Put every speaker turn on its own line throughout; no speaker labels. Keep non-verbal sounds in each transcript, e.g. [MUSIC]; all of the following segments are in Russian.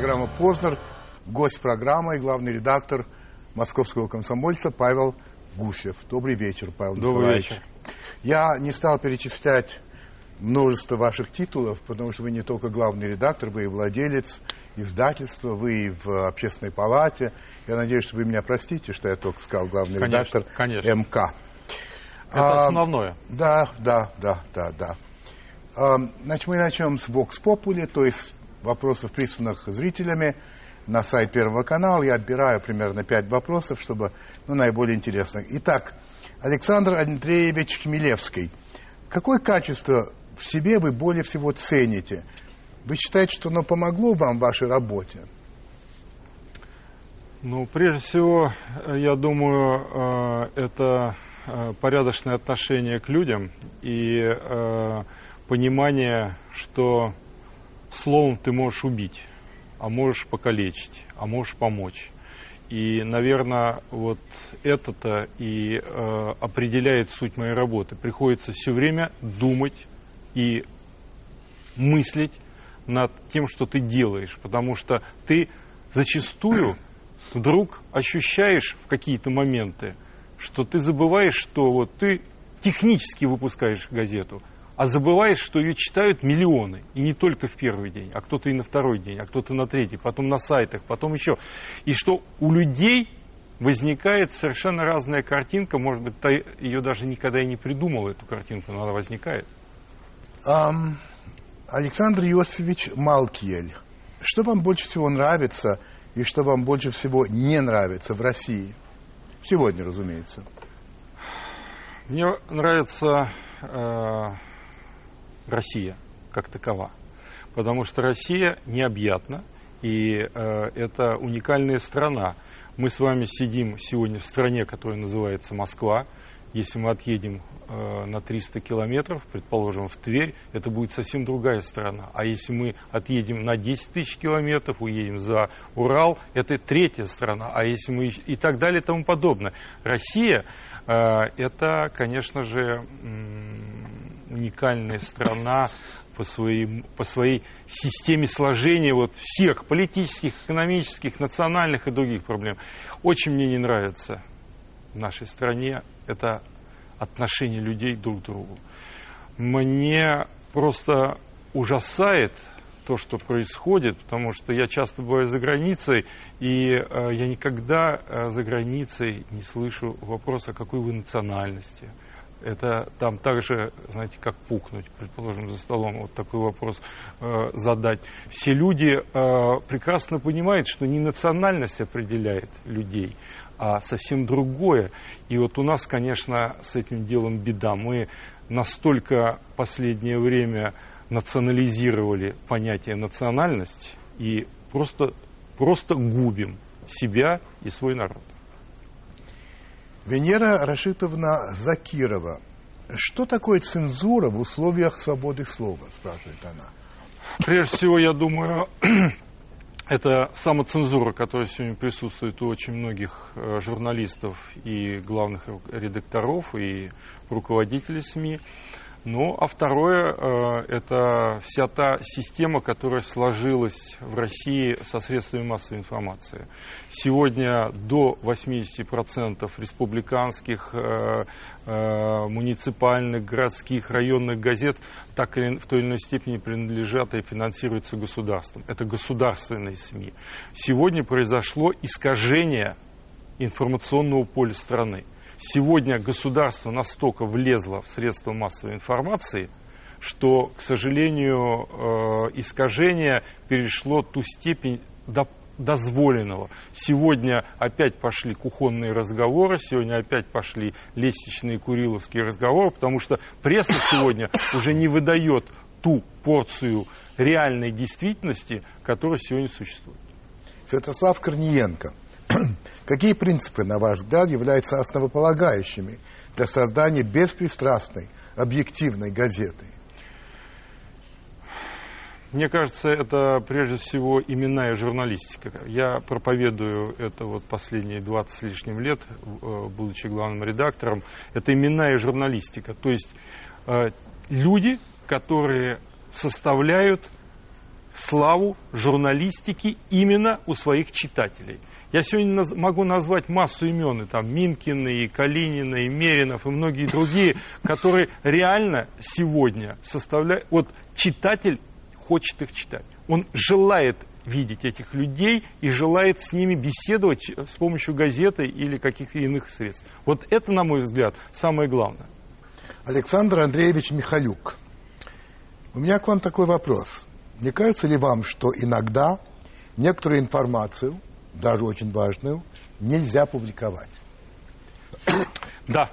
программа «Познер». Гость программы и главный редактор московского комсомольца Павел Гусев. Добрый вечер, Павел
Добрый
Николаевич.
вечер.
Я не стал перечислять множество ваших титулов, потому что вы не только главный редактор, вы и владелец издательства, вы и в общественной палате. Я надеюсь, что вы меня простите, что я только сказал главный
Конечно,
редактор
конечно.
МК.
Это
А,
основное.
Да, да, да, да, да. А, Значит, мы начнем с Vox Populi, то есть вопросов, присланных зрителями на сайт Первого канала. Я отбираю примерно пять вопросов, чтобы, ну, наиболее интересных. Итак, Александр Андреевич Хмелевский. Какое качество в себе вы более всего цените? Вы считаете, что оно помогло вам в вашей работе?
Ну, прежде всего, я думаю, э, это э, порядочное отношение к людям и э, понимание, что словом ты можешь убить, а можешь покалечить, а можешь помочь. И, наверное, вот это-то и э, определяет суть моей работы. Приходится все время думать и мыслить над тем, что ты делаешь, потому что ты зачастую вдруг ощущаешь в какие-то моменты, что ты забываешь, что вот ты технически выпускаешь газету, а забываешь, что ее читают миллионы. И не только в первый день, а кто-то и на второй день, а кто-то на третий, потом на сайтах, потом еще. И что у людей возникает совершенно разная картинка, может быть, ты ее даже никогда и не придумал, эту картинку, но она возникает.
Ам, Александр Иосифович Малкиель. Что вам больше всего нравится и что вам больше всего не нравится в России? Сегодня, разумеется.
Мне нравится э, Россия как такова, потому что Россия необъятна, и э, это уникальная страна. Мы с вами сидим сегодня в стране, которая называется Москва. Если мы отъедем э, на 300 километров, предположим, в Тверь, это будет совсем другая страна. А если мы отъедем на 10 тысяч километров, уедем за Урал, это третья страна. А если мы и так далее и тому подобное. Россия э, это, конечно же, уникальная страна по, своим, по своей системе сложения вот всех политических, экономических, национальных и других проблем. Очень мне не нравится в нашей стране это отношение людей друг к другу. Мне просто ужасает то, что происходит, потому что я часто бываю за границей, и э, я никогда э, за границей не слышу вопроса, какой вы национальности. Это там также, знаете, как пукнуть, предположим, за столом, вот такой вопрос э, задать. Все люди э, прекрасно понимают, что не национальность определяет людей, а совсем другое. И вот у нас, конечно, с этим делом беда. Мы настолько последнее время национализировали понятие национальность и просто, просто губим себя и свой народ.
Венера Рашитовна Закирова. Что такое цензура в условиях свободы слова, спрашивает она.
Прежде всего, я думаю, [CLEARS THROAT] это самоцензура, которая сегодня присутствует у очень многих э, журналистов и главных редакторов, и руководителей СМИ. Ну, а второе, э, это вся та система, которая сложилась в России со средствами массовой информации. Сегодня до 80% республиканских, э, э, муниципальных, городских, районных газет так или в той или иной степени принадлежат и финансируются государством. Это государственные СМИ. Сегодня произошло искажение информационного поля страны. Сегодня государство настолько влезло в средства массовой информации, что, к сожалению, э, искажение перешло ту степень до дозволенного. Сегодня опять пошли кухонные разговоры, сегодня опять пошли лестничные куриловские разговоры, потому что пресса сегодня уже не выдает ту порцию реальной действительности, которая сегодня существует.
Святослав Корниенко. [CLEARS THROAT] Какие принципы, на ваш взгляд, являются основополагающими для создания беспристрастной, объективной газеты?
Мне кажется, это прежде всего именная журналистика. Я проповедую это вот последние 20 с лишним лет, э, будучи главным редактором. Это именная журналистика. То есть э, люди, которые составляют славу журналистики именно у своих читателей. Я сегодня наз- могу назвать массу имен, и там Минкины, и Калинина, и Меринов, и многие другие, которые реально сегодня составляют... Вот читатель хочет их читать. Он желает видеть этих людей и желает с ними беседовать с помощью газеты или каких-то иных средств. Вот это, на мой взгляд, самое главное.
Александр Андреевич Михалюк. У меня к вам такой вопрос. Не кажется ли вам, что иногда некоторую информацию, даже очень важную, нельзя публиковать?
Да.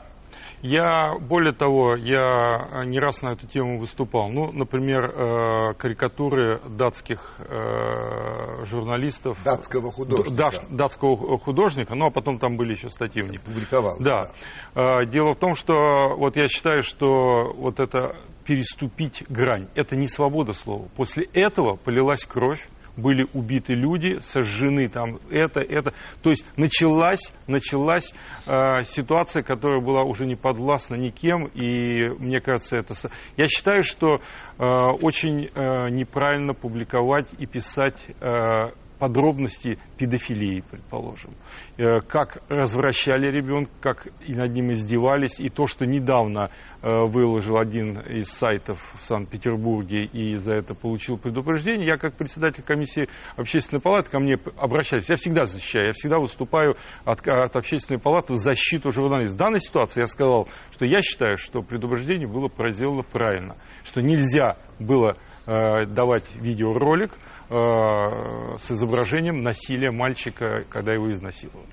Я, более того, я не раз на эту тему выступал. Ну, например, э, карикатуры датских э, журналистов.
Датского художника.
Даш- датского художника, ну, а потом там были еще статьи в них.
Публиковал.
Да. Э, Дело в том, что вот я считаю, что вот это переступить грань, это не свобода слова. После этого полилась кровь, были убиты люди, сожжены там это, это. То есть началась, началась э, ситуация, которая была уже не подвластна никем, и мне кажется, это... Я считаю, что э, очень э, неправильно публиковать и писать э, подробности педофилии, предположим. Э, Как развращали ребенка, как и над ним издевались. И то, что недавно э, выложил один из сайтов в Санкт-Петербурге и за это получил предупреждение, я как председатель комиссии общественной палаты ко мне обращались. Я всегда защищаю, я всегда выступаю от, от общественной палаты в защиту журналистов. В данной ситуации я сказал, что я считаю, что предупреждение было проделано правильно, что нельзя было э, давать видеоролик с изображением насилия мальчика, когда его изнасиловали.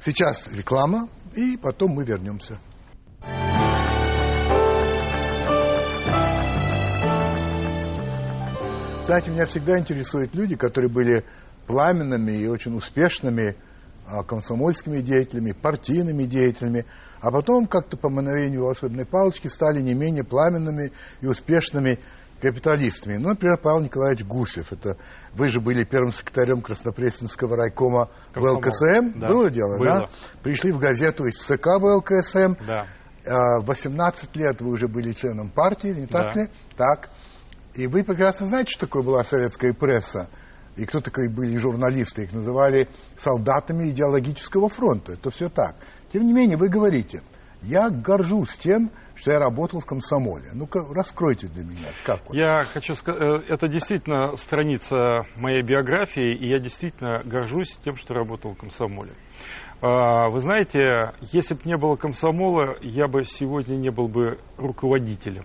Сейчас реклама, и потом мы вернемся. Знаете, меня всегда интересуют люди, которые были пламенными и очень успешными а, комсомольскими деятелями, партийными деятелями, а потом как-то по мановению волшебной палочки стали не менее пламенными и успешными капиталистами. Ну, например, Павел Николаевич Гусев. Это вы же были первым секретарем Краснопресненского райкома
Комсомол.
ВЛКСМ.
Да,
Было дело,
было.
да? Пришли в газету из ЦК ВЛКСМ.
Да.
А, В 18 лет вы уже были членом партии, не так
Да.
ли? Так. И вы прекрасно знаете, что такое была советская пресса. И кто такие были журналисты. Их называли солдатами идеологического фронта. Это все так. Тем не менее, вы говорите, я горжусь тем, что я работал в комсомоле. Ну-ка, раскройте для меня, как вот.
Я хочу сказать, это действительно страница моей биографии, и я действительно горжусь тем, что работал в комсомоле. А, Вы знаете, если бы не было комсомола, я бы сегодня не был бы руководителем.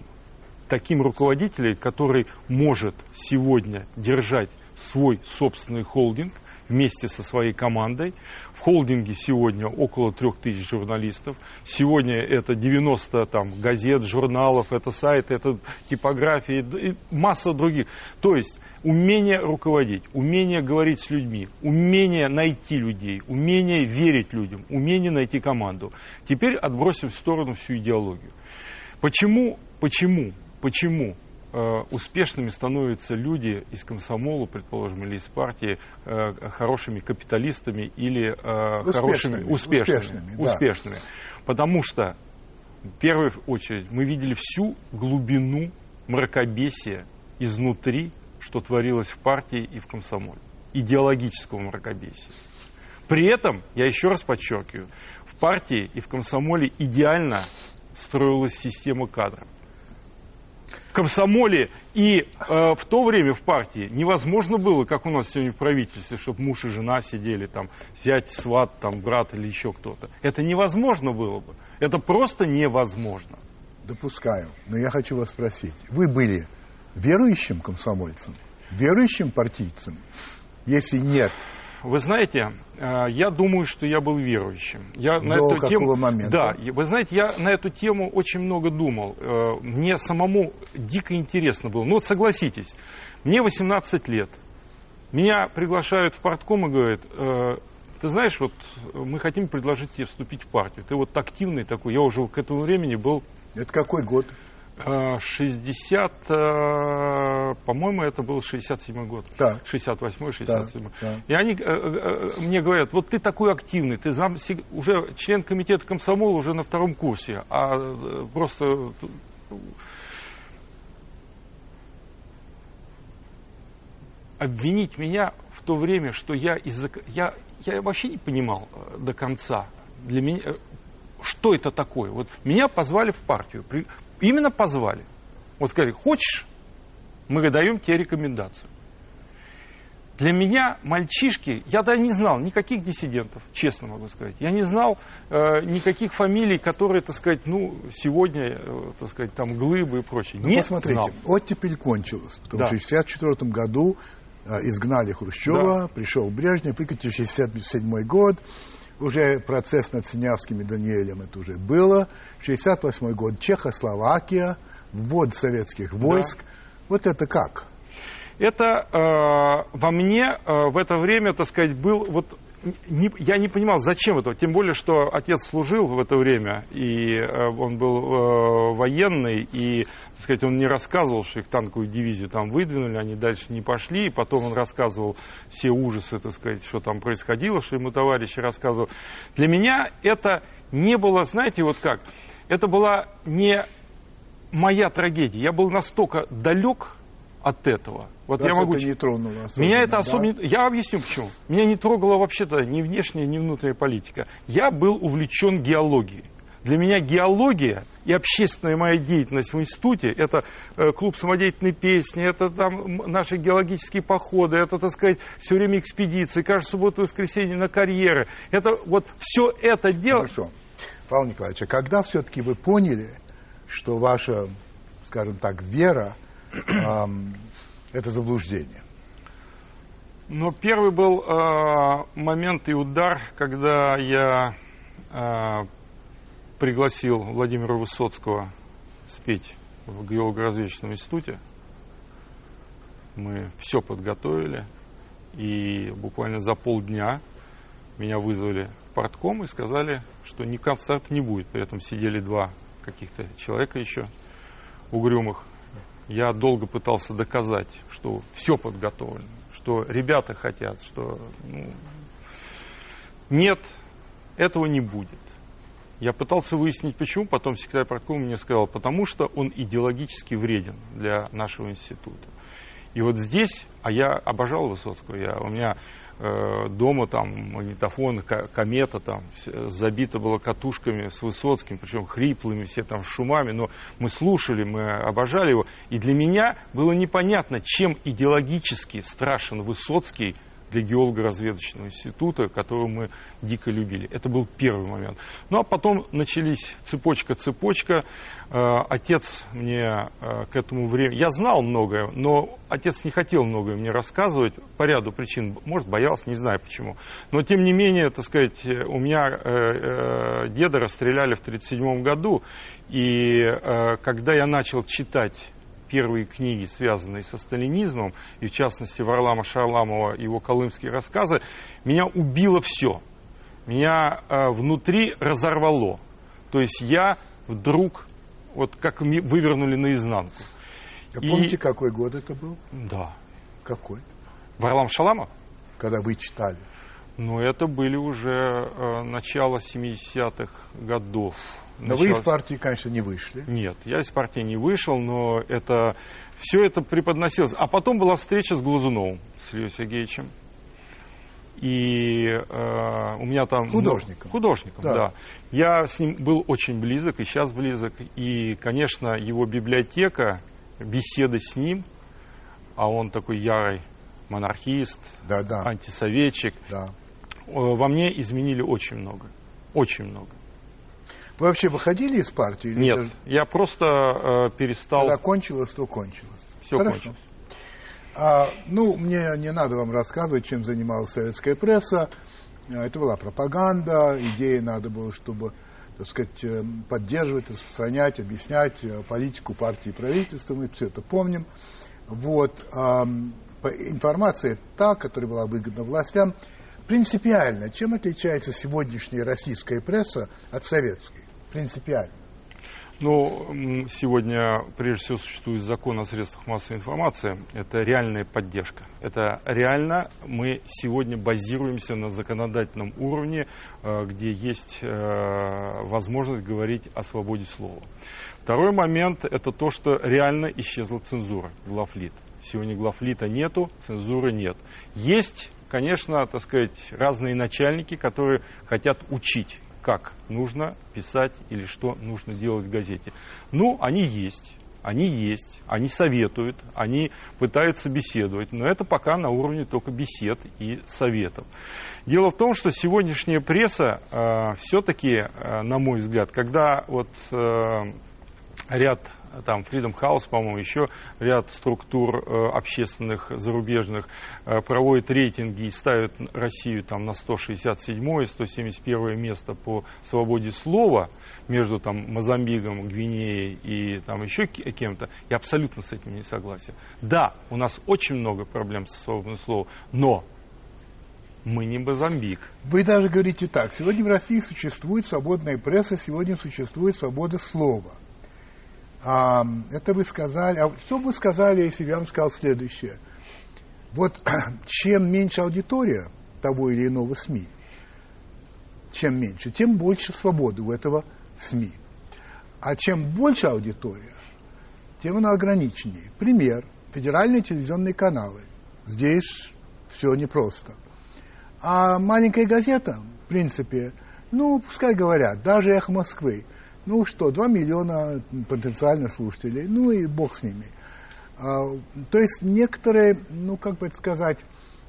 Таким руководителем, который может сегодня держать свой собственный холдинг вместе со своей командой. В холдинге сегодня около трех тысяч журналистов. Сегодня это 90 там, газет, журналов, это сайты, это типографии масса других. То есть умение руководить, умение говорить с людьми, умение найти людей, умение верить людям, умение найти команду. Теперь отбросим в сторону всю идеологию. Почему, почему, почему успешными становятся люди из комсомола, предположим, или из партии, э, хорошими капиталистами или э, хорошими,
Успешными,
успешными,
успешными, да.
успешными? Потому что, в первую очередь, мы видели всю глубину мракобесия изнутри, что творилось в партии и в комсомоле. Идеологического мракобесия. При этом, я еще раз подчеркиваю, в партии и в комсомоле идеально строилась система кадров. Комсомоле и э, в то время в партии невозможно было, как у нас сегодня в правительстве, чтобы муж и жена сидели там, зять, сват, там, брат или еще кто-то. Это невозможно было бы. Это просто невозможно.
Допускаю. Но я хочу вас спросить. Вы были верующим комсомольцем? Верующим партийцем? Если нет,
Вы знаете, э, я думаю, что я был верующим. Я на
До
эту
какого
тему,
момента?
Да, вы знаете, я на эту тему очень много думал. Э, Мне самому дико интересно было. Ну вот согласитесь, мне 18 лет. Меня приглашают в партком и говорят, «Э, ты знаешь, вот мы хотим предложить тебе вступить в партию. Ты вот активный такой. Я уже к этому времени был
это какой год?
Э, 60, э, по-моему, это был 67 год.
Так.
68 67
Так, так.
И они э, э, мне говорят, вот ты такой активный, ты зам, уже член комитета комсомола уже на втором курсе, а э, просто... обвинить меня в то время, что я из-за... Я, я вообще не понимал э, до конца, для меня, э, что это такое. Вот меня позвали в партию, при, именно позвали. Вот сказали, хочешь, мы даем тебе рекомендацию. Для меня мальчишки, я даже не знал никаких диссидентов, честно могу сказать. Я не знал э, никаких фамилий, которые, так сказать, ну, сегодня, э, так сказать, там, глыбы и прочее.
Ну,
не
посмотрите,
знал.
оттепель кончилась, потому
Да.
что в 1964 году э, изгнали Хрущева,
Да.
пришел Брежнев, выкатил 67 год, уже процесс над Синявским и Даниэлем это уже было, 68 год Чехословакия, ввод советских войск. Вот это как?
Это э, во мне э, в это время, так сказать, был вот не- я не понимал, зачем это. Тем более, что отец служил в это время, и э, он был э, военный, и, так сказать, он не рассказывал, что их танковую дивизию там выдвинули, они дальше не пошли, и потом он рассказывал все ужасы, так сказать, что там происходило, что ему товарищи рассказывал. Для меня это не было, знаете, вот как, это была не моя трагедия. Я был настолько далек от этого. Вот
Вас
я могу
это не тронуло особенно,
меня это
да?
особенно... Я объясню почему. Меня не трогала вообще-то ни внешняя, ни внутренняя политика. Я был увлечен геологией. Для меня геология и общественная моя деятельность в институте, это э, клуб самодеятельной песни, это там наши геологические походы, это, так сказать, все время экспедиции, каждую субботу и воскресенье на карьеры. Это вот все это дело...
Хорошо. Павел Николаевич, а когда все-таки вы поняли, что ваша, скажем так, вера это заблуждение?
Но первый был э, момент и удар, когда я э, пригласил Владимира Высоцкого спеть в геолого-разведочном институте. Мы все подготовили, и буквально за полдня меня вызвали в портком и сказали, что ни концерта не будет. При этом сидели два каких-то человека еще угрюмых. Я долго пытался доказать, что все подготовлено, что ребята хотят, что ну, нет, этого не будет. Я пытался выяснить, почему, потом секретарь парткома мне сказал, потому что он идеологически вреден для нашего института. И вот здесь, а я обожал Высоцкого, я, у меня дома там магнитофон, ко- комета там забита была катушками с Высоцким, причем хриплыми, все там шумами, но мы слушали, мы обожали его. И для меня было непонятно, чем идеологически страшен Высоцкий для геолого-разведочного института, которого мы дико любили. Это был первый момент. Ну а потом начались цепочка-цепочка. Э, Отец мне э, к этому времени... Я знал многое, но отец не хотел многое мне рассказывать по ряду причин. Может, боялся, не знаю почему. Но тем не менее, так сказать, у меня э, деда расстреляли в 1937 году. И когда я начал читать первые книги, связанные со сталинизмом, и в частности Варлама Шарламова, его колымские рассказы, меня убило все. Меня э, внутри разорвало. То есть я вдруг, вот как вывернули наизнанку.
А
И-
помните, какой год это был?
Да.
Какой?
Варлам Шаламов?
Когда вы читали?
Ну, это были уже э, начало 70-х годов.
Но вы из
Начало-
партии, конечно, не вышли.
Нет, я из партии не вышел, но это все это преподносилось. А потом была встреча с Глазуновым, с Ильей Сергеевичем. И э, у меня там...
Художником.
Художником,
Да.
да. Я с ним был очень близок, и сейчас близок. И, конечно, его библиотека, беседы с ним, а он такой ярый монархист,
Да, да,
антисоветчик,
да.
Э, во мне изменили очень много. Очень много.
Вы вообще выходили из партии? или
Нет,
даже-
я просто э, перестал...
Когда кончилось, то кончилось.
Все
Хорошо.
кончилось.
А, ну, мне не надо вам рассказывать, чем занималась советская пресса. А, Это была пропаганда, идеи надо было, чтобы, так сказать, э, поддерживать, распространять, объяснять э, политику партии и правительства. Мы все это помним. Вот. по- Информация та, которая была выгодна властям. Принципиально, чем отличается сегодняшняя российская пресса от советской? Принципиально.
Ну, сегодня, прежде всего, существует закон о средствах массовой информации. Это реальная поддержка. Это реально мы сегодня базируемся на законодательном уровне, э, где есть э, возможность говорить о свободе слова. Второй момент – это то, что реально исчезла цензура, главлит. Сегодня главлита нету, цензуры нет. Есть, конечно, так сказать, разные начальники, которые хотят учить, как нужно писать или что нужно делать в газете. Ну, они есть они есть, они советуют, они пытаются беседовать, но это пока на уровне только бесед и советов. Дело в том, что сегодняшняя пресса э, все-таки, э, на мой взгляд, когда вот э, ряд там Freedom House, по-моему, еще ряд структур э, общественных зарубежных э, проводят рейтинги и ставят Россию там на 167 171 место по свободе слова между там Мозамбиком, Гвинеей и там еще кем-то. Я абсолютно с этим не согласен. Да, у нас очень много проблем со свободным словом, но мы не Мозамбик.
Вы даже говорите так. Сегодня в России существует свободная пресса, сегодня существует свобода слова. А, это вы сказали. А что вы сказали, если бы я вам сказал следующее? Вот [CLEARS THROAT] чем меньше аудитория того или иного СМИ, чем меньше, тем больше свободы у этого СМИ. А чем больше аудитория, тем она ограниченнее. Пример. Федеральные телевизионные каналы. Здесь все непросто. А маленькая газета, в принципе, ну, пускай говорят, даже «Эхо Москвы», ну что, 2 миллиона потенциально слушателей, ну и бог с ними. А, то есть некоторые, ну как бы это сказать,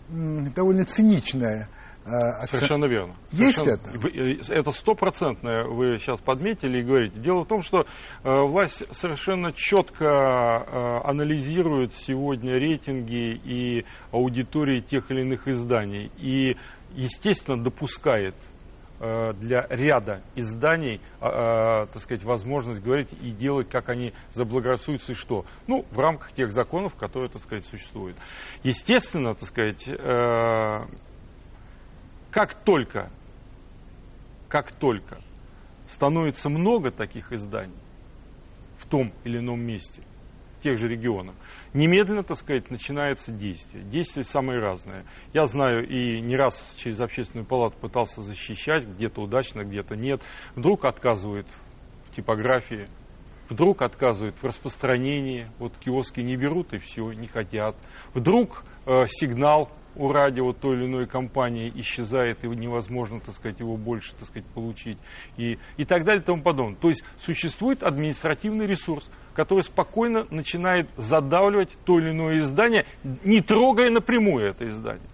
довольно циничное
а, Совершенно верно.
Есть
Совершенно. это? Это стопроцентное вы сейчас подметили и говорите. Дело в том, что э, власть совершенно четко э, анализирует сегодня рейтинги и аудитории тех или иных изданий. И, естественно, допускает Э, для ряда изданий, э, э, так сказать, возможность говорить и делать, как они заблагорассудятся и что. Ну, в рамках тех законов, которые, так сказать, существуют. Естественно, так сказать, как только, как только становится много таких изданий в том или ином месте, тех же регионах, немедленно, так сказать, начинается действие. Действия самые разные. Я знаю и не раз через общественную палату пытался защищать, где-то удачно, где-то нет. Вдруг отказывают в типографии, вдруг отказывают в распространении, вот киоски не берут и все, не хотят. Вдруг э, сигнал у радио той или иной компании исчезает, и невозможно, так сказать, его больше, так сказать, получить, и, и так далее и тому подобное. То есть существует административный ресурс, который спокойно начинает задавливать то или иное издание, не трогая напрямую это издание.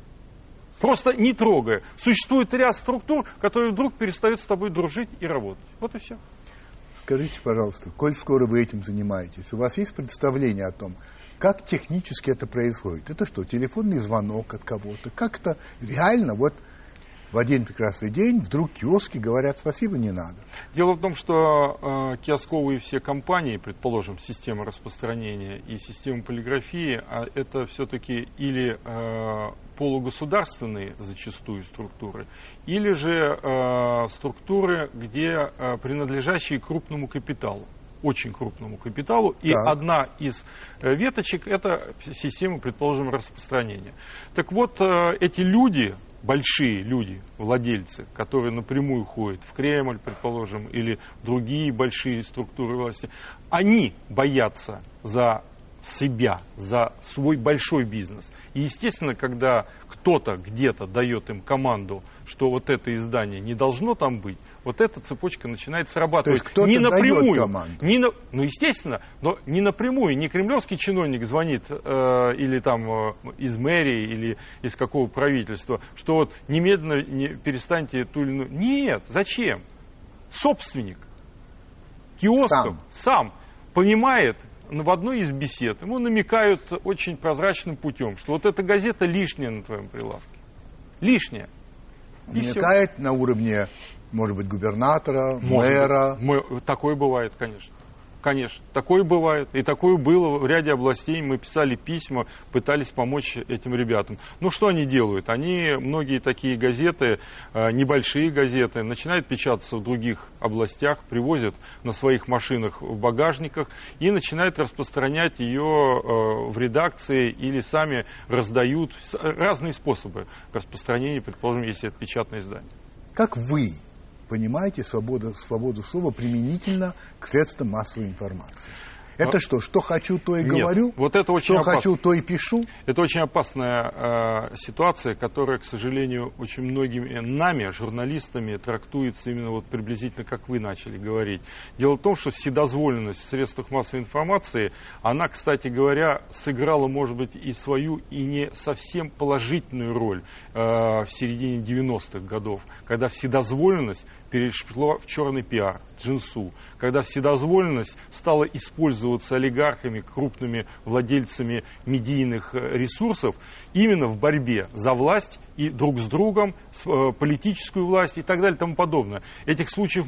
Просто не трогая. Существует ряд структур, которые вдруг перестают с тобой дружить и работать. Вот и все.
Скажите, пожалуйста, коль скоро вы этим занимаетесь, у вас есть представление о том, как технически это происходит? Это что, телефонный звонок от кого-то? Как это реально вот в один прекрасный день вдруг киоски говорят спасибо не надо.
Дело в том, что э, киосковые все компании, предположим, система распространения и система полиграфии, а это все-таки или э, полугосударственные зачастую структуры, или же э, структуры, где э, принадлежащие крупному капиталу очень крупному капиталу. И одна из э, веточек это система, предположим, распространения. Так вот, э, эти люди, большие люди, владельцы, которые напрямую ходят в Кремль, предположим, или другие большие структуры власти, они боятся за себя, за свой большой бизнес. И, естественно, когда кто-то где-то дает им команду, что вот это издание не должно там быть, вот эта цепочка начинает срабатывать.
То есть не напрямую.
Не на, ну, естественно, но не напрямую. Не кремлевский чиновник звонит э, или там э, из мэрии, или из какого правительства, что вот немедленно не, перестаньте ту или иную... Нет, зачем? Собственник киоском сам, сам понимает, в одной из бесед ему намекают очень прозрачным путем, что вот эта газета лишняя на твоем прилавке. Лишняя.
И намекает все. на уровне может быть, губернатора, может мэра.
Мы, такое бывает, конечно. Конечно, такое бывает. И такое было в ряде областей. Мы писали письма, пытались помочь этим ребятам. Ну, что они делают? Они, многие такие газеты, э, небольшие газеты, начинают печататься в других областях, привозят на своих машинах в багажниках и начинают распространять ее э, в редакции или сами раздают. Разные способы распространения, предположим, если это печатное издание.
Как вы понимаете свободу, свободу слова применительно к средствам массовой информации. Это что, что хочу, то и
Нет,
говорю?
вот это очень
Что
опасно.
хочу, то и пишу?
Это очень опасная э, ситуация, которая, к сожалению, очень многими нами, журналистами, трактуется именно вот приблизительно, как вы начали говорить. Дело в том, что вседозволенность в средствах массовой информации, она, кстати говоря, сыграла, может быть, и свою, и не совсем положительную роль в середине 90-х годов, когда вседозволенность перешло в черный пиар, джинсу, когда вседозволенность стала использоваться олигархами, крупными владельцами медийных э, ресурсов именно в борьбе за власть и друг с другом, э, политическую власть и так далее и тому подобное. Этих случаев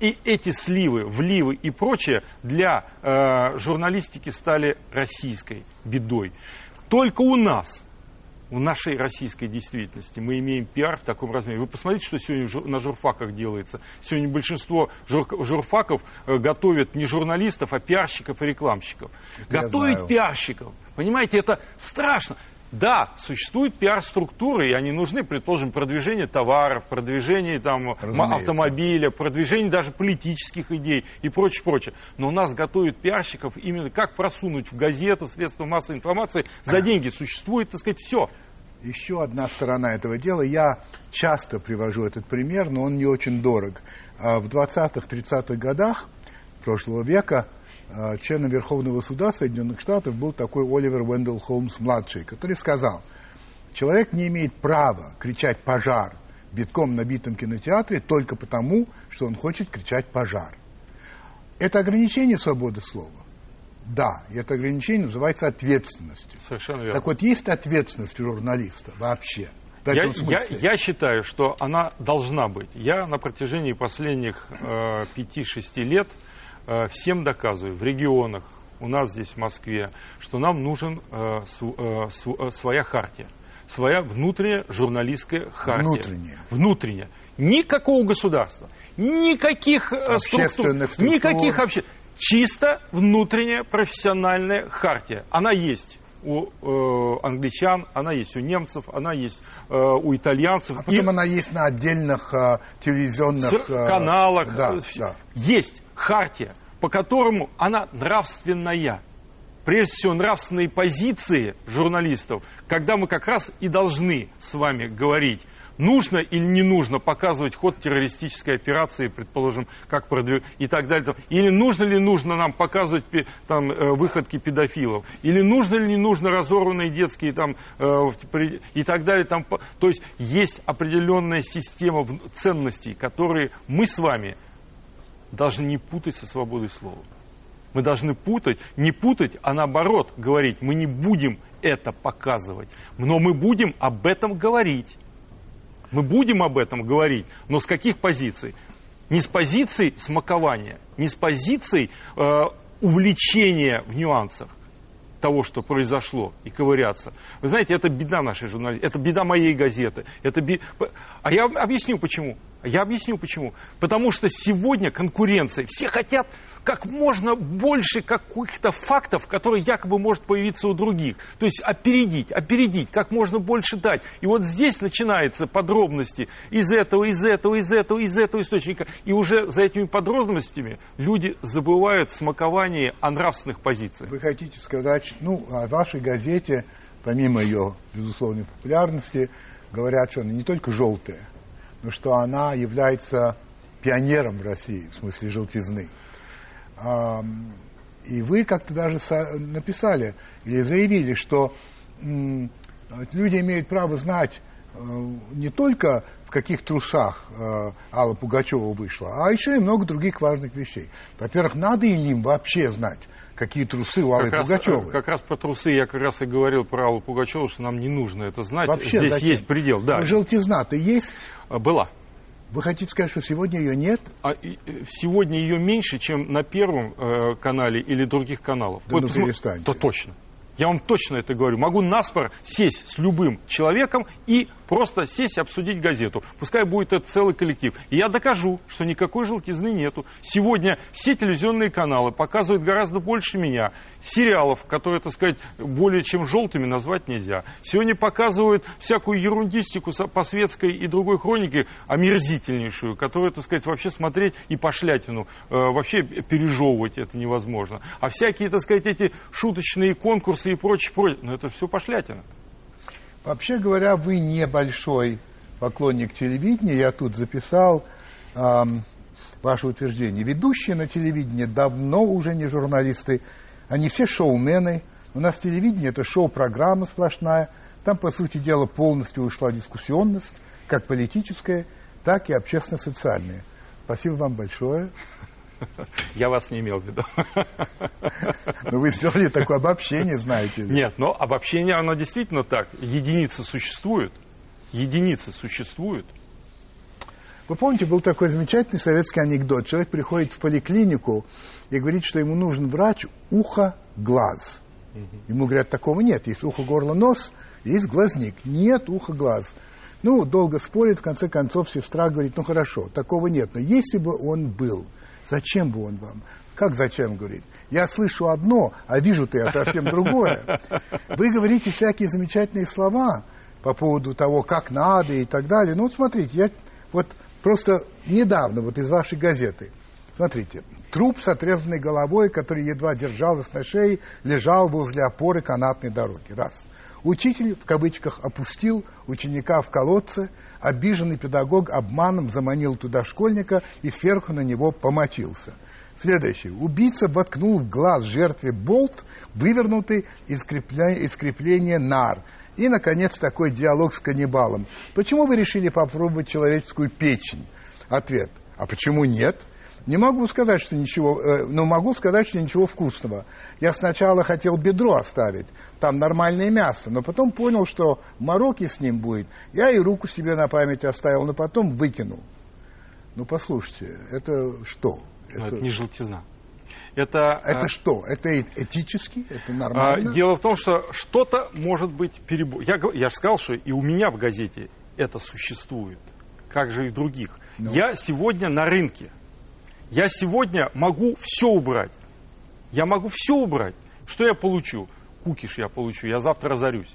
и эти сливы, вливы и прочее для э, журналистики стали российской бедой. Только у нас в нашей российской действительности мы имеем пиар в таком размере. Вы посмотрите, что сегодня на журфаках делается. Сегодня большинство жур- журфаков э, готовят не журналистов, а пиарщиков и рекламщиков.
Это
Готовить пиарщиков. Понимаете, это страшно. Да, существуют пиар-структуры, и они нужны, предположим, продвижение товаров, продвижение там,
Разумеется.
автомобиля, продвижение даже политических идей и прочее, прочее. Но у нас готовят пиарщиков именно как просунуть в газету, в средства массовой информации за деньги. Существует, так сказать, все.
Еще одна сторона этого дела. Я часто привожу этот пример, но он не очень дорог. А В 20-30-х годах прошлого века членом Верховного суда Соединенных Штатов был такой Оливер Уэндell Холмс-младший, который сказал, человек не имеет права кричать «пожар» в битком набитом кинотеатре только потому, что он хочет кричать «пожар». Это ограничение свободы слова? Да, и это ограничение называется ответственностью.
Совершенно верно.
Так вот, есть ответственность у журналиста вообще?
Я, я- я считаю, что она должна быть. Я на протяжении последних э, 5-6 лет э, всем доказываю в регионах, у нас здесь в Москве, что нам нужен э, э, св- э, своя хартия. Своя внутренняя журналистская хартия.
Внутренняя.
Внутренняя. Никакого государства, никаких э, структур,
структур.
никаких вообще. Чисто внутренняя профессиональная хартия. Она есть у э, англичан, она есть у немцев, она есть э, у итальянцев.
А потом
И
она есть на отдельных а, телевизионных а,
каналах.
Да,
э,
да.
Есть хартия, по которому она нравственная. Прежде всего, нравственные позиции журналистов, когда мы как раз и должны с вами говорить, нужно или не нужно показывать ход террористической операции, предположим, как продвиг... и так далее. Или нужно ли нужно нам показывать там, э, выходки педофилов, или нужно ли не нужно разорванные детские там, э, при- и так далее. Там, то есть есть определенная система ценностей, которые мы с вами должны не путать со свободой слова. Мы должны путать, не путать, а наоборот говорить, мы не будем это показывать, но мы будем об этом говорить. Мы будем об этом говорить, но с каких позиций? Не с позиций смакования, не с позиций э, увлечения в нюансах того, что произошло, и ковыряться. Вы знаете, это беда нашей журналистики, это беда моей газеты. Это бе- А я объясню почему. Я объясню почему. Потому что сегодня конкуренция. Все хотят как можно больше каких-то фактов, которые якобы может появиться у других. То есть опередить, опередить, как можно больше дать. И вот здесь начинаются подробности из этого, из этого, из этого, из этого источника. И уже за этими подробностями люди забывают смакование о нравственных позициях.
Вы хотите сказать, ну, о вашей газете, помимо ее безусловной популярности, говорят, что она не только желтая, но что она является пионером в России, в смысле желтизны. И вы как-то даже написали или заявили, что люди имеют право знать э, не только в каких трусах э, Алла Пугачева вышла, а еще и много других важных вещей. Во-первых, надо ли им вообще знать, какие трусы у Аллы
Как раз,
Пугачевой?
э, как раз про трусы я как раз и говорил про Аллу Пугачеву, что нам не нужно это знать.
Вообще
Здесь
зачем?
есть предел. Да,
Но желтизна-то есть?
была.
Вы хотите сказать, что сегодня ее нет?
А и- э, сегодня ее меньше, чем на первом э, канале или других каналов.
Да ну
посмо-
перестаньте.
То точно. Я вам точно это говорю. Могу наспор сесть с любым человеком и просто сесть и обсудить газету. Пускай будет это целый коллектив. И я докажу, что никакой желтизны нету. Сегодня все телевизионные каналы показывают гораздо больше меня. Сериалов, которые, так сказать, более чем желтыми назвать нельзя. Сегодня показывают всякую ерундистику по светской и другой хронике, омерзительнейшую, которую, так сказать, вообще смотреть и пошлятину, э, вообще пережевывать это невозможно. А всякие, так сказать, эти шуточные конкурсы и прочее, прочее, ну это все пошлятина.
Вообще говоря, вы небольшой поклонник телевидения. Я тут записал эм, ваше утверждение. Ведущие на телевидении давно уже не журналисты. Они все шоумены. У нас телевидение – это шоу-программа сплошная. Там, по сути дела, полностью ушла дискуссионность, как политическая, так и общественно-социальная. Спасибо вам большое.
Я вас не имел в виду.
Но вы сделали такое обобщение, знаете.
Нет, но обобщение, оно действительно так. Единицы существуют. Единицы существуют.
Вы помните, был такой замечательный советский анекдот. Человек приходит в поликлинику и говорит, что ему нужен врач ухо-глаз. Ему говорят, такого нет. Есть ухо, горло, нос, есть глазник. Нет ухо, глаз. Ну, долго спорит, в конце концов сестра говорит, ну хорошо, такого нет. Но если бы он был – Зачем бы он вам? Как зачем, говорит? Я слышу одно, а вижу-то я совсем другое. Вы говорите всякие замечательные слова по поводу того, как надо и так далее. Ну вот смотрите, я вот просто недавно вот из вашей газеты, смотрите, труп с отрезанной головой, который едва держалась на шее, лежал возле опоры канатной дороги. Раз. Учитель, в кавычках, опустил ученика в колодце, обиженный педагог обманом заманил туда школьника и сверху на него помочился. Следующий. Убийца воткнул в глаз жертве болт, вывернутый из крепления нар. И, наконец, такой диалог с каннибалом. Почему вы решили попробовать человеческую печень? Ответ. А почему нет? Не могу сказать, что ничего, э, но могу сказать, что ничего вкусного. Я сначала хотел бедро оставить, там нормальное мясо. Но потом понял, что мороки с ним будет. Я и руку себе на память оставил, но потом выкинул. Ну, послушайте, это что?
Это, это не желтизна. Это,
это а... что? Это этически? Это нормально?
А, дело в том, что что-то может быть перебор. Я, я же сказал, что и у меня в газете это существует. Как же и в других. Ну. Я сегодня на рынке. Я сегодня могу все убрать. Я могу все убрать. Что я получу? Кукиш я получу, я завтра разорюсь.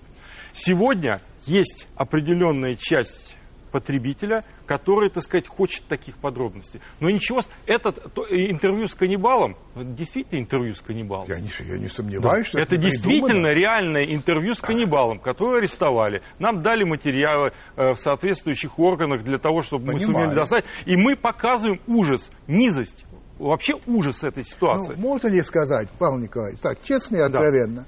Сегодня есть определенная часть потребителя, который, так сказать, хочет таких подробностей. Но ничего, этот то, интервью с каннибалом, действительно интервью с каннибалом.
Я не, я не сомневаюсь, да. что
это, это действительно реальное интервью с каннибалом, которое арестовали. Нам дали материалы э, в соответствующих органах для того, чтобы Понимаю. мы сумели достать. И мы показываем ужас, низость, вообще ужас этой ситуации.
Ну, можно ли сказать, Павел Николаевич, так, честно и откровенно, да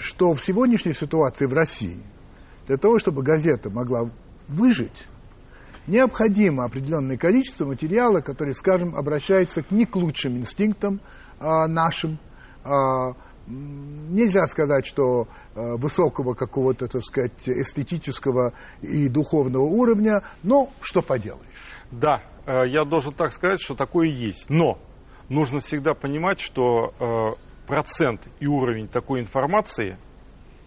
что в сегодняшней ситуации в России для того, чтобы газета могла выжить, необходимо определенное количество материала, который, скажем, обращается не к лучшим инстинктам а, нашим. А, нельзя сказать, что а, высокого какого-то, так сказать, эстетического и духовного уровня, но что поделаешь.
Да, э, я должен так сказать, что такое есть. Но нужно всегда понимать, что э, процент и уровень такой информации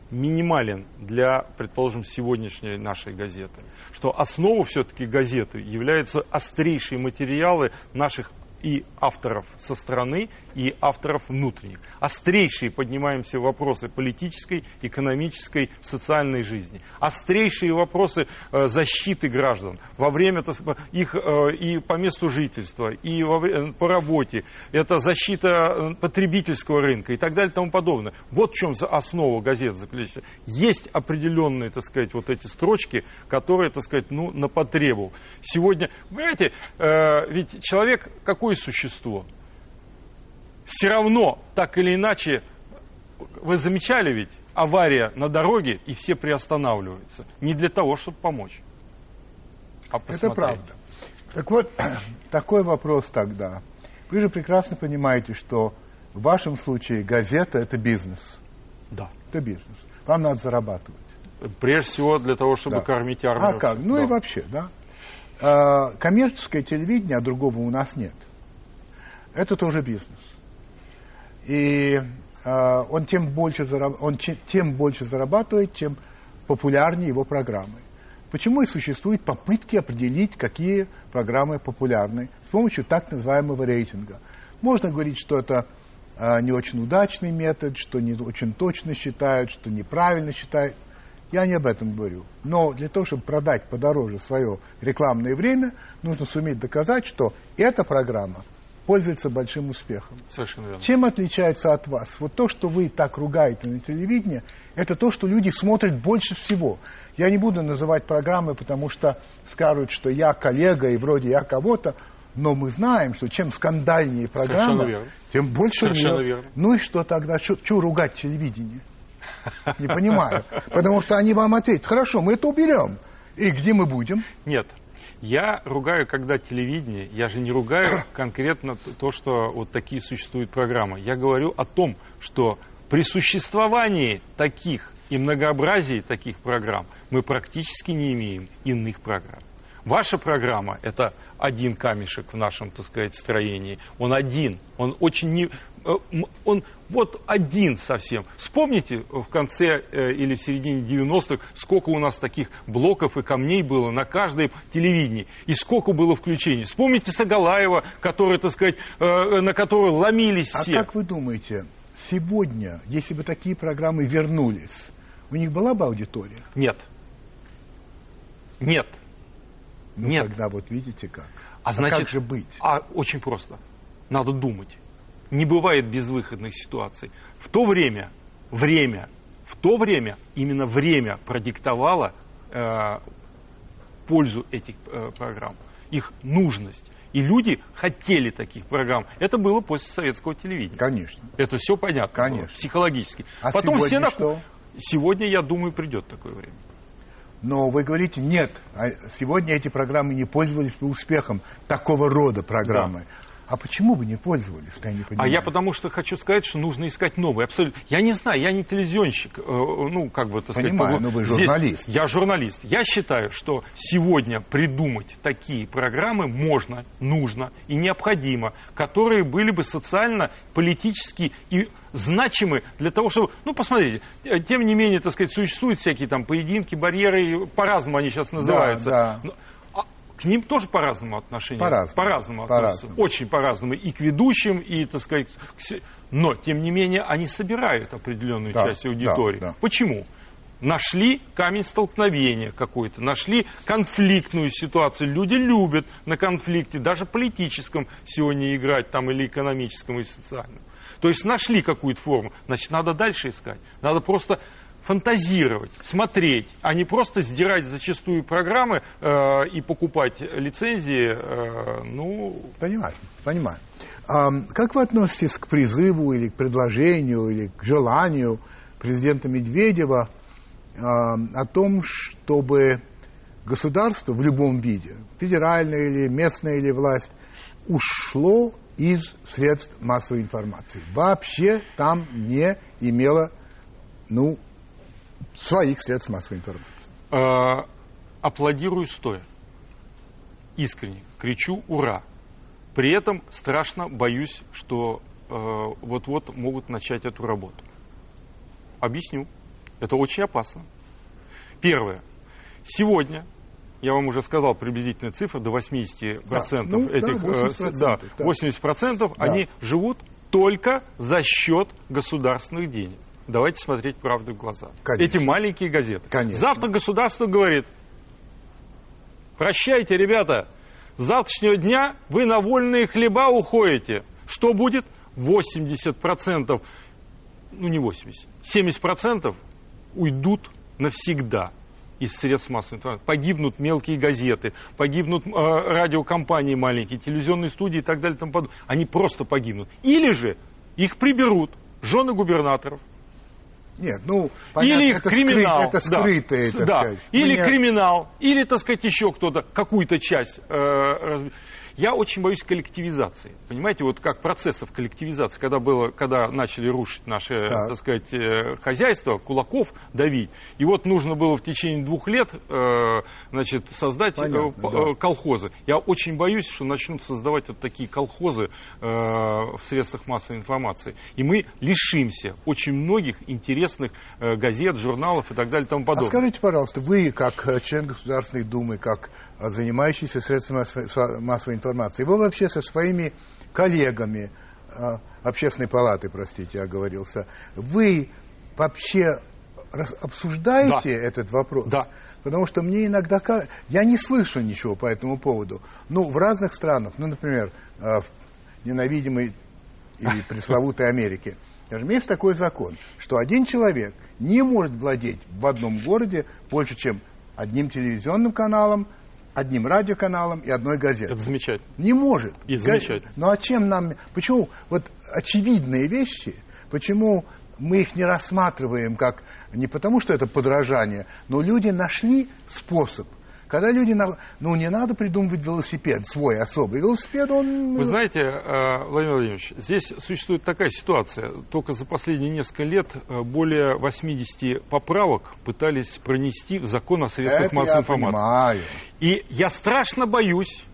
минимален для, предположим, сегодняшней нашей газеты. Что основу все-таки газеты являются острейшие материалы наших и авторов со стороны, и авторов внутренних. Острейшие поднимаем все вопросы политической, экономической, социальной жизни. Острейшие вопросы э, защиты граждан во время их э, и по месту жительства, и э, по работе. Это защита потребительского рынка и так далее и тому подобное. Вот в чем основа газет заключается. Есть определенные, так сказать, вот эти строчки, которые, так сказать, ну, на потребу. Сегодня, понимаете, ведь человек какое существо? все равно, так или иначе, вы замечали ведь, авария на дороге, и все приостанавливаются. Не для того, чтобы помочь,
а посмотреть. Это правда. Так вот, [CLEARS THROAT] такой вопрос тогда. Вы же прекрасно понимаете, что в вашем случае газета – это бизнес.
Да.
Это бизнес. Вам надо зарабатывать.
Прежде всего для того, чтобы да. кормить армию.
А как? Ну да. и вообще, да. А, коммерческое телевидение, а другого у нас нет. Это тоже бизнес. И э, он, тем больше зараб... он тем больше зарабатывает, чем популярнее его программы. Почему и существуют попытки определить, какие программы популярны с помощью так называемого рейтинга. Можно говорить, что это э, не очень удачный метод, что не очень точно считают, что неправильно считают. Я не об этом говорю. Но для того, чтобы продать подороже свое рекламное время, нужно суметь доказать, что эта программа пользуется большим успехом.
Совершенно верно.
Чем отличается от вас? Вот то, что вы так ругаете на телевидении, это то, что люди смотрят больше всего. Я не буду называть программы, потому что скажут, что я коллега и вроде я кого-то, но мы знаем, что чем скандальнее программа, тем больше
Совершенно верно.
Ну и что тогда? Что ругать телевидение? Не понимаю. [LAUGHS] Потому что они вам ответят, хорошо, мы это уберем. И где мы будем?
Нет. Я ругаю, когда телевидение, я же не ругаю [COUGHS] конкретно то, что вот такие существуют программы. Я говорю о том, что при существовании таких и многообразии таких программ мы практически не имеем иных программ. Ваша программа – это один камешек в нашем, так сказать, строении. Он один, он очень не, он вот один совсем. Вспомните в конце э, или в середине 90-х, сколько у нас таких блоков и камней было на каждой телевидении. И сколько было включений. Вспомните Сагалаева, который, так сказать, э, на который ломились
а
все.
А как вы думаете, сегодня, если бы такие программы вернулись, у них была бы аудитория?
Нет. Нет.
Ну,
Нет.
Тогда вот видите как.
А, а значит,
как же быть?
А очень просто. Надо думать. Не бывает безвыходных ситуаций. В то время, время, в то время, именно время продиктовало э, пользу этих э, программ, их нужность. И люди хотели таких программ. Это было после советского телевидения.
Конечно.
Это все понятно.
Конечно.
Было, психологически.
А
Потом
сегодня
все на...
что?
Сегодня, я думаю, придет такое время.
Но вы говорите, нет, а сегодня эти программы не пользовались бы успехом, такого рода программы. Да. А почему бы не пользовались, я не понимаю.
А я потому что хочу сказать, что нужно искать новые. Абсолютно. Я не знаю, я не телевизионщик, э, ну, как бы, так
Понимаю,
сказать.
но вы журналист.
Здесь я журналист. Я считаю, что сегодня придумать такие программы можно, нужно и необходимо, которые были бы социально, политически и значимы для того, чтобы, ну, посмотрите, э, тем не менее, так сказать, существуют всякие там поединки, барьеры, по-разному они сейчас называются.
Да, да
к ним тоже по-разному отношение.
По-разному.
По-разному
по
относятся. Очень по-разному. И к ведущим, и, так сказать, к... но, тем не менее, они собирают определенную да, часть аудитории. Да, да. Почему? Нашли камень столкновения какой-то, нашли конфликтную ситуацию. Люди любят на конфликте, даже политическом сегодня играть, там, или экономическом, и социальном. То есть нашли какую-то форму, значит, надо дальше искать. Надо просто фантазировать, смотреть, а не просто сдирать зачастую программы э, и покупать лицензии. Э, ну...
Понимаю, понимаю. А, как вы относитесь к призыву или к предложению или к желанию президента Медведева а, о том, чтобы государство в любом виде, федеральная или местная или власть, ушло из средств массовой информации. Вообще там не имело ну, своих средств массовой информации.
Э, аплодирую стоя. Искренне. Кричу «Ура!». При этом страшно боюсь, что э, вот-вот могут начать эту работу. Объясню. Это очень опасно. Первое. Сегодня, я вам уже сказал приблизительная цифра, до 80% да, ну, этих, да, 80%, э, да, 80% да. они живут только за счет государственных денег. Давайте смотреть правду в глаза.
Конечно.
Эти маленькие газеты.
Конечно.
Завтра государство говорит, прощайте, ребята, с завтрашнего дня вы на вольные хлеба уходите. Что будет? 80%, ну не 80, 70% уйдут навсегда из средств массовой информации. Погибнут мелкие газеты, погибнут э, радиокомпании маленькие, телевизионные студии и так далее и тому подобное. Они просто погибнут. Или же их приберут жены губернаторов,
нет, ну, понятно,
или
это
криминал,
скры... это скрытые,
да,
так
да.
сказать.
Или
Мне...
криминал, или, так сказать, еще кто-то, какую-то часть. Э, раз... Я очень боюсь коллективизации. Понимаете, вот как процессов коллективизации, когда, было, когда начали рушить наше, так. так сказать, э, хозяйство, кулаков давить. И вот нужно было в течение двух лет э, значит, создать Понятно, да. колхозы. Я очень боюсь, что начнут создавать вот такие колхозы в средствах массовой информации. И мы лишимся очень многих интересных газет, журналов и так далее и тому подобное. А
скажите, пожалуйста, вы как член Государственной Думы, как занимающийся средствами массовой информации. Вы вообще со своими коллегами а, общественной палаты, простите, оговорился, вы вообще обсуждаете да. этот вопрос?
Да.
Потому что мне иногда... Я не слышу ничего по этому поводу. Ну, в разных странах, ну, например, а, в ненавидимой или [LAUGHS] пресловутой Америке, скажем, есть такой закон, что один человек не может владеть в одном городе больше, чем одним телевизионным каналом, одним радиоканалом и одной газетой.
Это замечательно.
Не может.
И замечательно.
Ну а чем нам... Почему вот очевидные вещи, почему мы их не рассматриваем как... Не потому, что это подражание, но люди нашли способ – когда люди, ну, не надо придумывать велосипед свой особый. Велосипед, он...
Вы знаете, э, Владимир Владимирович, здесь существует такая ситуация. Только за последние несколько лет э, более 80 поправок пытались пронести в закон о средствах
это
массовой
я
информации.
Понимаю.
И я страшно боюсь,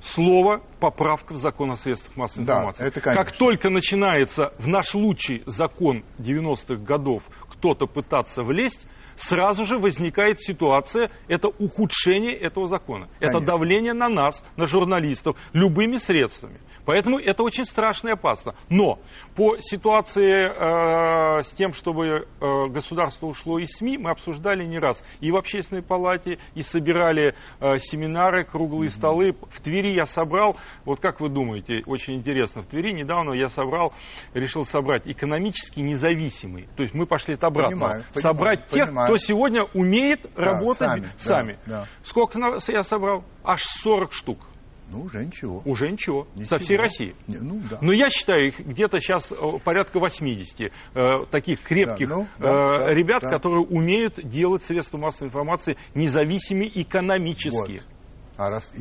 слово поправка в закон о средствах массовой
да,
информации.
Это, конечно.
как только начинается в наш лучший закон 90-х годов кто-то пытаться влезть, сразу же возникает ситуация, это ухудшение этого закона. Конечно. Это давление на нас, на журналистов, любыми средствами. Поэтому это очень страшно и опасно. Но по ситуации э, с тем, чтобы э, государство ушло из СМИ, мы обсуждали не раз и в общественной палате, и собирали э, семинары, круглые mm-hmm. столы. В Твери я собрал, вот как вы думаете, очень интересно, в Твери недавно я собрал, решил собрать экономически независимые. То есть мы пошли от обратного. Понимаю, собрать понимаю, тех, понимаю. кто сегодня умеет да, работать сами. сами. Да, да. Сколько я собрал? Аж 40 штук.
Ну, уже ничего.
Уже ничего. ничего. Со всей России.
Не, ну, да.
Но я считаю их где-то сейчас э, порядка 80 э, таких крепких да, ну, да, э, да, ребят, да. которые умеют делать средства массовой информации независимыми экономически. Вот.
А раз,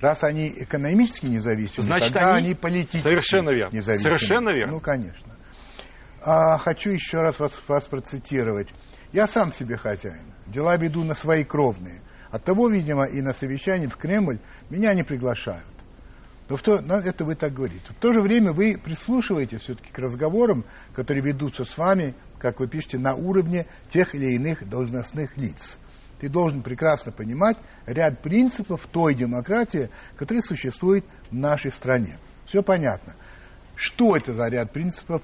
раз они экономически независимы,
Значит,
тогда
они,
они политически
совершенно верно.
независимы.
Совершенно верно.
Ну, конечно. А, хочу еще раз вас, вас процитировать. Я сам себе хозяин. Дела веду на свои кровные. От того, видимо, и на совещании в Кремль меня не приглашают. Но в то, ну, это вы так говорите. В то же время вы прислушиваетесь все-таки к разговорам, которые ведутся с вами, как вы пишете, на уровне тех или иных должностных лиц. Ты должен прекрасно понимать ряд принципов той демократии, которая существует в нашей стране. Все понятно. Что это за ряд принципов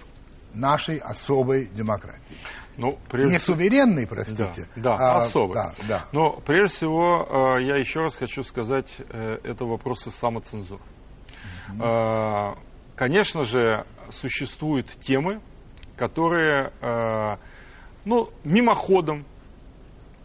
нашей особой демократии?
Ну, прежде...
Не суверенный, простите.
Да, да а, особый. Да, да. Но прежде всего, э, я еще раз хочу сказать, э, это вопросы самоцензуры. Mm-hmm. Конечно же, существуют темы, которые ну, мимоходом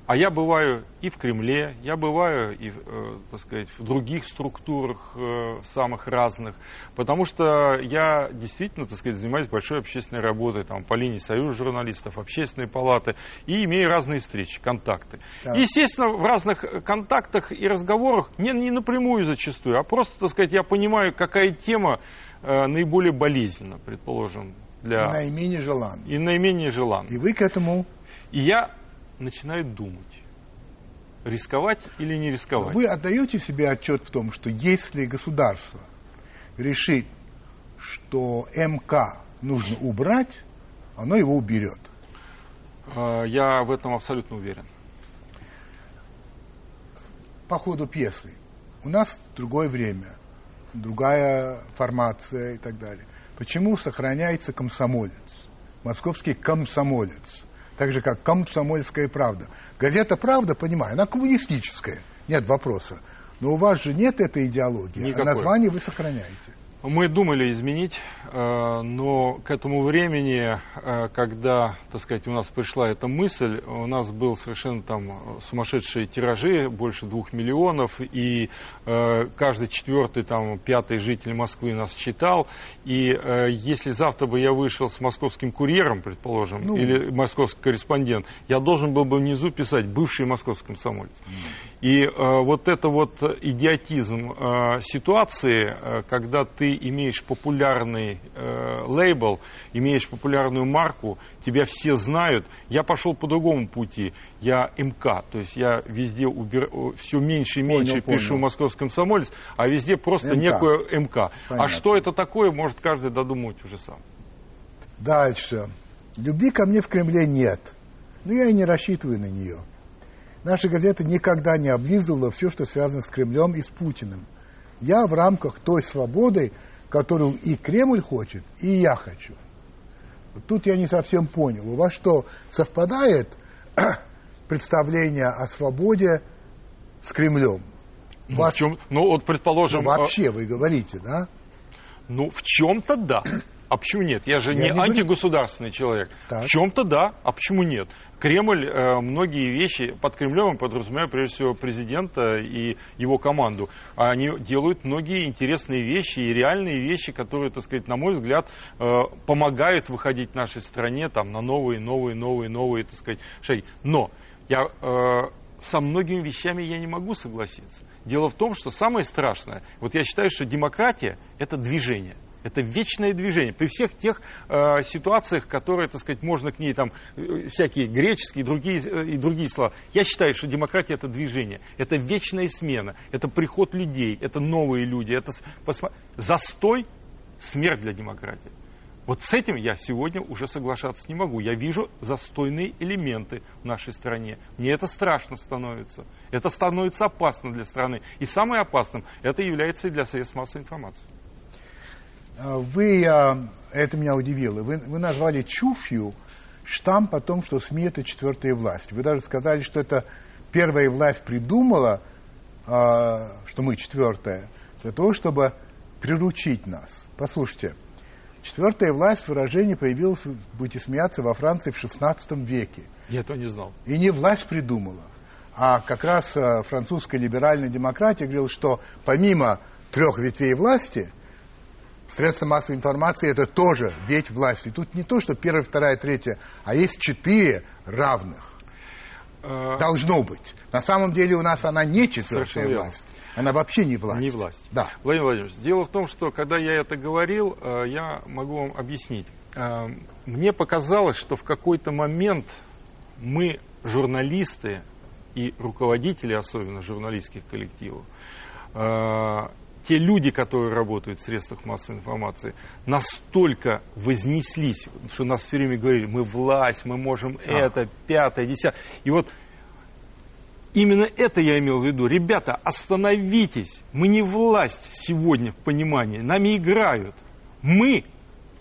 а я бываю и в Кремле, я бываю и, э, так сказать, в других структурах э, самых разных, потому что я действительно, так сказать, занимаюсь большой общественной работой, там, по линии Союза журналистов, общественной палаты, и имею разные встречи, контакты. Да. Естественно, в разных контактах и разговорах, не, не напрямую зачастую, а просто, так сказать, я понимаю, какая тема э, наиболее болезненна, предположим, для...
И наименее желанна.
И наименее желанна.
И вы к этому...
И я начинают думать, рисковать или не рисковать.
Вы отдаете себе отчет в том, что если государство решит, что МК нужно убрать, оно его уберет.
А, я в этом абсолютно уверен.
По ходу пьесы. У нас другое время, другая формация и так далее. Почему сохраняется комсомолец? Московский комсомолец так же, как «Комсомольская правда». Газета «Правда», понимаю, она коммунистическая, нет вопроса. Но у вас же нет этой идеологии,
Никакой.
а название вы сохраняете.
Мы думали изменить, э, но к этому времени, э, когда, так сказать, у нас пришла эта мысль, у нас был совершенно там сумасшедшие тиражи, больше двух миллионов, и э, каждый четвертый, там, пятый житель Москвы нас читал, и если завтра бы я вышел с московским курьером, предположим, ну, или московский корреспондент, я должен был бы внизу писать «бывший московский комсомолец». И вот это вот идиотизм ситуации, когда ты имеешь популярный э, лейбл, имеешь популярную марку, тебя все знают. Я пошел по другому пути. Я МК, то есть я везде убер... все меньше и меньше понял, пишу понял. московский комсомолец, а везде просто МК. некую МК. А Понятно. А что это такое, может каждый додумать уже сам.
Дальше. Любви ко мне в Кремле нет. Но я и не рассчитываю на нее. Наша газета никогда не облизывала все, что связано с Кремлем и с Путиным. Я в рамках той свободы, которую и Кремль хочет, и я хочу. Тут я не совсем понял. У вас что, совпадает [CLEARS THROAT] представление о свободе с Кремлем?
Ну, вас... в чем? ну вот предположим...
Ну, вообще вы говорите, да?
Ну, в чем-то да. А почему нет? Я же я не, не антигосударственный человек. Так. В чем-то да, а почему нет? Кремль, э, многие вещи под Кремлем, подразумевая прежде всего президента и его команду, они делают многие интересные вещи и реальные вещи, которые, так сказать, на мой взгляд, э, помогают выходить нашей стране там, на новые, новые, новые, новые, так сказать, шаги. Но я, э, со многими вещами я не могу согласиться. Дело в том, что самое страшное, вот я считаю, что демократия – это движение – это вечное движение. При всех тех э, ситуациях, которые, так сказать, можно к ней там э, всякие греческие другие, э, и другие слова. Я считаю, что демократия это движение, это вечная смена, это приход людей, это новые люди, это посма... застой, смерть для демократии. Вот с этим я сегодня уже соглашаться не могу. Я вижу застойные элементы в нашей стране. Мне это страшно становится. Это становится опасно для страны. И самое опасным это является и для средств массовой информации.
А, вы, а, это меня удивило, вы, вы назвали чушью штамп о том, что СМИ это четвертая власть. Вы даже сказали, что это первая власть придумала, а, что мы четвертая, для того, чтобы приручить нас. Послушайте, четвертая власть выражение появилось, будете смеяться, во Франции в XVI веке.
Я этого не знал.
И не власть придумала, а как раз французская либеральная демократия говорила, что помимо трех ветвей власти – Средства массовой информации это тоже ветвь власти. Тут не то, что первая, вторая, третья, а есть четыре равных. Э, Должно быть. На самом деле у нас она не четвертая власть. Она вообще не власть.
Не власть.
Да.
Владимир Владимирович, дело в том, что когда я это говорил, э, я могу вам объяснить. Э, мне показалось, что в какой-то момент мы, журналисты и руководители, особенно журналистских коллективов, те люди, которые работают в средствах массовой информации, настолько вознеслись, что нас все время говорили, мы власть, мы можем а. это, пятое, десятое. И вот именно это я имел в виду. Ребята, остановитесь. Мы не власть сегодня в понимании. Нами играют. Мы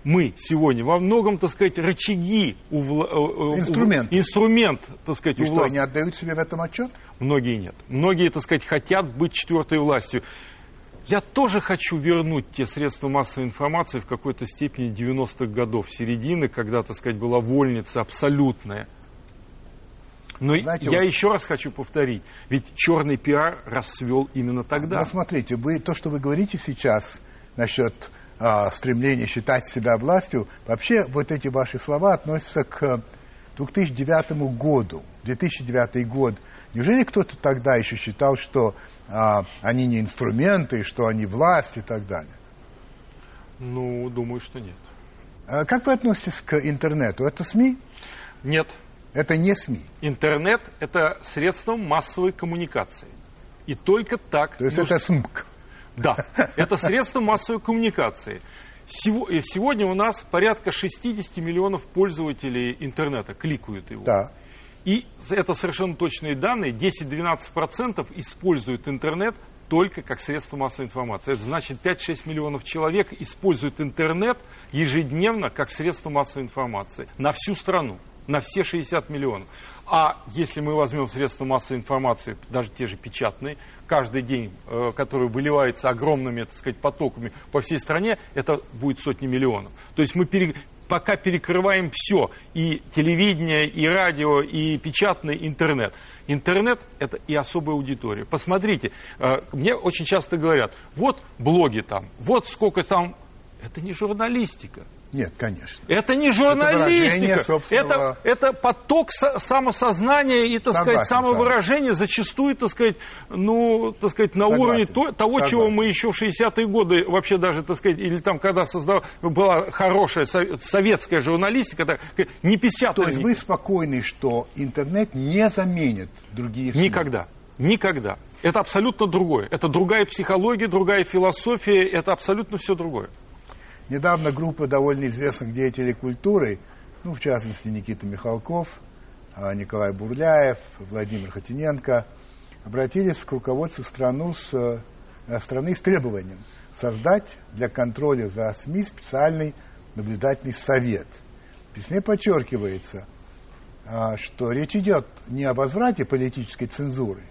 мы сегодня во многом, так сказать, рычаги у вла...
Э, э, инструмент,
у... инструмент, так сказать,
И у что, власти. они отдают себе в этом отчет?
Многие нет. Многие, так сказать, хотят быть четвертой властью. Я тоже хочу вернуть те средства массовой информации в какой-то степени 90-х годов, середины, когда, так сказать, была вольница абсолютная. Но Знаете, я вот... еще раз хочу повторить, ведь черный пиар расцвел именно тогда.
Ну, смотрите, вы, то, что вы говорите сейчас насчет а, стремления считать себя властью, вообще вот эти ваши слова относятся к 2009 году. 2009 год – Неужели кто-то тогда еще считал, что а, они не инструменты, что они власть и так далее?
Ну, думаю, что нет.
А как вы относитесь к интернету? Это СМИ?
Нет.
Это не СМИ?
Интернет – это средство массовой коммуникации. И только так...
То есть нужно... это СМК?
Да, [LAUGHS] это средство массовой коммуникации. Сегодня у нас порядка 60 миллионов пользователей интернета кликают его.
Да.
И это совершенно точные данные. 10-12% используют интернет только как средство массовой информации. Это значит 5-6 миллионов человек используют интернет ежедневно как средство массовой информации на всю страну. На все 60 миллионов. А если мы возьмем средства массовой информации, даже те же печатные, каждый день, э, который выливается огромными, так сказать, потоками по всей стране, это будет сотни миллионов. То есть мы пере, пока перекрываем все, и телевидение, и радио, и печатный интернет. Интернет – это и особая аудитория. Посмотрите, э, мне очень часто говорят, вот блоги там, вот сколько там. Это не журналистика.
Нет, конечно.
Это не журналистика. Это, это, это поток самосознания и, так Согласен, сказать, самовыражения, зачастую, так сказать, ну, так сказать, на Согласен. уровне то, того, Согласен. чего мы еще в 60-е годы вообще даже, так сказать, или там, когда создав... была хорошая советская журналистика, так, не печатная.
То есть вы спокойны, что интернет не заменит другие СМИ?
Никогда. Никогда. Это абсолютно другое. Это другая психология, другая философия, это абсолютно все другое.
Недавно группа довольно известных деятелей культуры, ну, в частности, Никита Михалков, а, Николай Бурляев, Владимир Хотиненко, обратились к руководству страну с, э, страны с требованием создать для контроля за СМИ специальный наблюдательный совет. В письме подчеркивается, а, что речь идет не о возврате политической цензуры,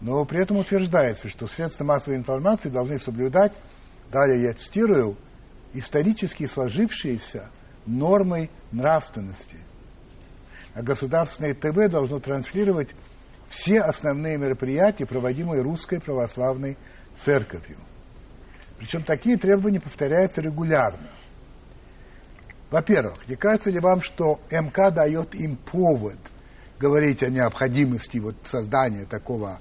но при этом утверждается, что средства массовой информации должны соблюдать, далее я цитирую, исторически сложившиеся нормой нравственности. А государственное ТВ должно транслировать все основные мероприятия, проводимые Русской Православной Церковью. Причем такие требования повторяются регулярно. Во-первых, не кажется ли вам, что МК дает им повод говорить о необходимости вот создания такого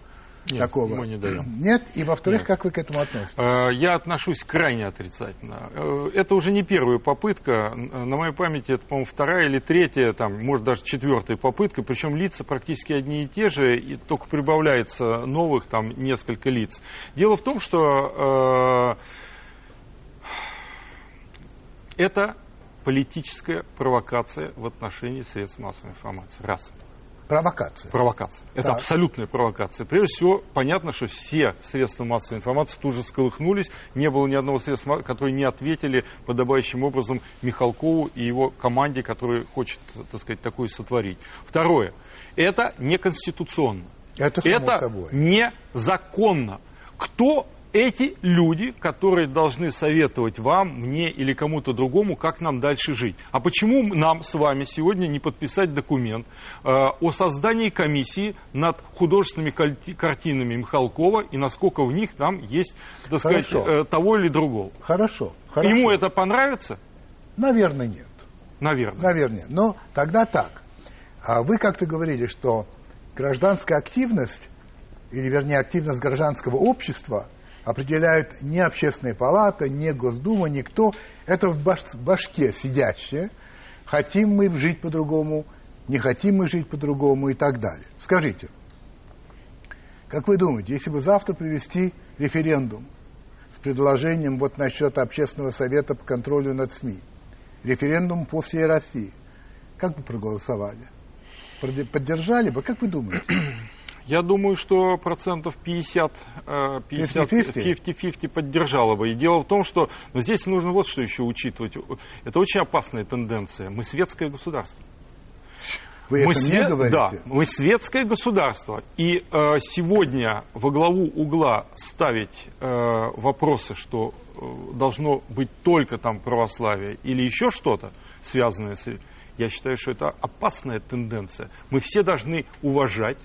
нет,
такого.
мы не даем. [CLEARS THROAT]
Нет? И во-вторых, Нет. как вы к этому относитесь? Э,
я отношусь крайне отрицательно. Э, это уже не первая попытка. На моей памяти это, по-моему, вторая или третья, там, может, даже четвертая попытка. Причем лица практически одни и те же, и только прибавляется новых, там, несколько лиц. Дело в том, что э, это политическая провокация в отношении средств массовой информации. Раз.
Провокация.
Провокация. Это так. абсолютная провокация. Прежде всего, понятно, что все средства массовой информации тут же сколыхнулись. Не было ни одного средства, которые не ответили подобающим образом Михалкову и его команде, который хочет, так сказать, такое сотворить. Второе. Это неконституционно.
Это,
это незаконно. Кто эти люди, которые должны советовать вам, мне или кому-то другому, как нам дальше жить. А почему нам с вами сегодня не подписать документ э, о создании комиссии над художественными картинами Михалкова и насколько в них там есть, так сказать, э, того или другого?
Хорошо,
хорошо. Ему это понравится?
Наверное, нет.
Наверное.
Наверное. Но тогда так. А вы как-то говорили, что гражданская активность, или вернее активность гражданского общества – определяют не общественная палата, не Госдума, никто. Это в башке сидящее. Хотим мы жить по-другому, не хотим мы жить по-другому и так далее. Скажите, как вы думаете, если бы завтра провести референдум с предложением вот насчет общественного совета по контролю над СМИ, референдум по всей России, как бы проголосовали? Поддержали бы? Как вы думаете? [CLEARS THROAT]
Я думаю, что процентов 50, 50-50 поддержало бы. И дело в том, что но здесь нужно вот что еще учитывать. Это очень опасная тенденция. Мы светское государство.
Вы мы это свет... мне говорите?
Да, мы светское государство. И э, сегодня во главу угла ставить э, вопросы, что э, должно быть только там православие или еще что-то связанное с... Я считаю, что это опасная тенденция. Мы все должны уважать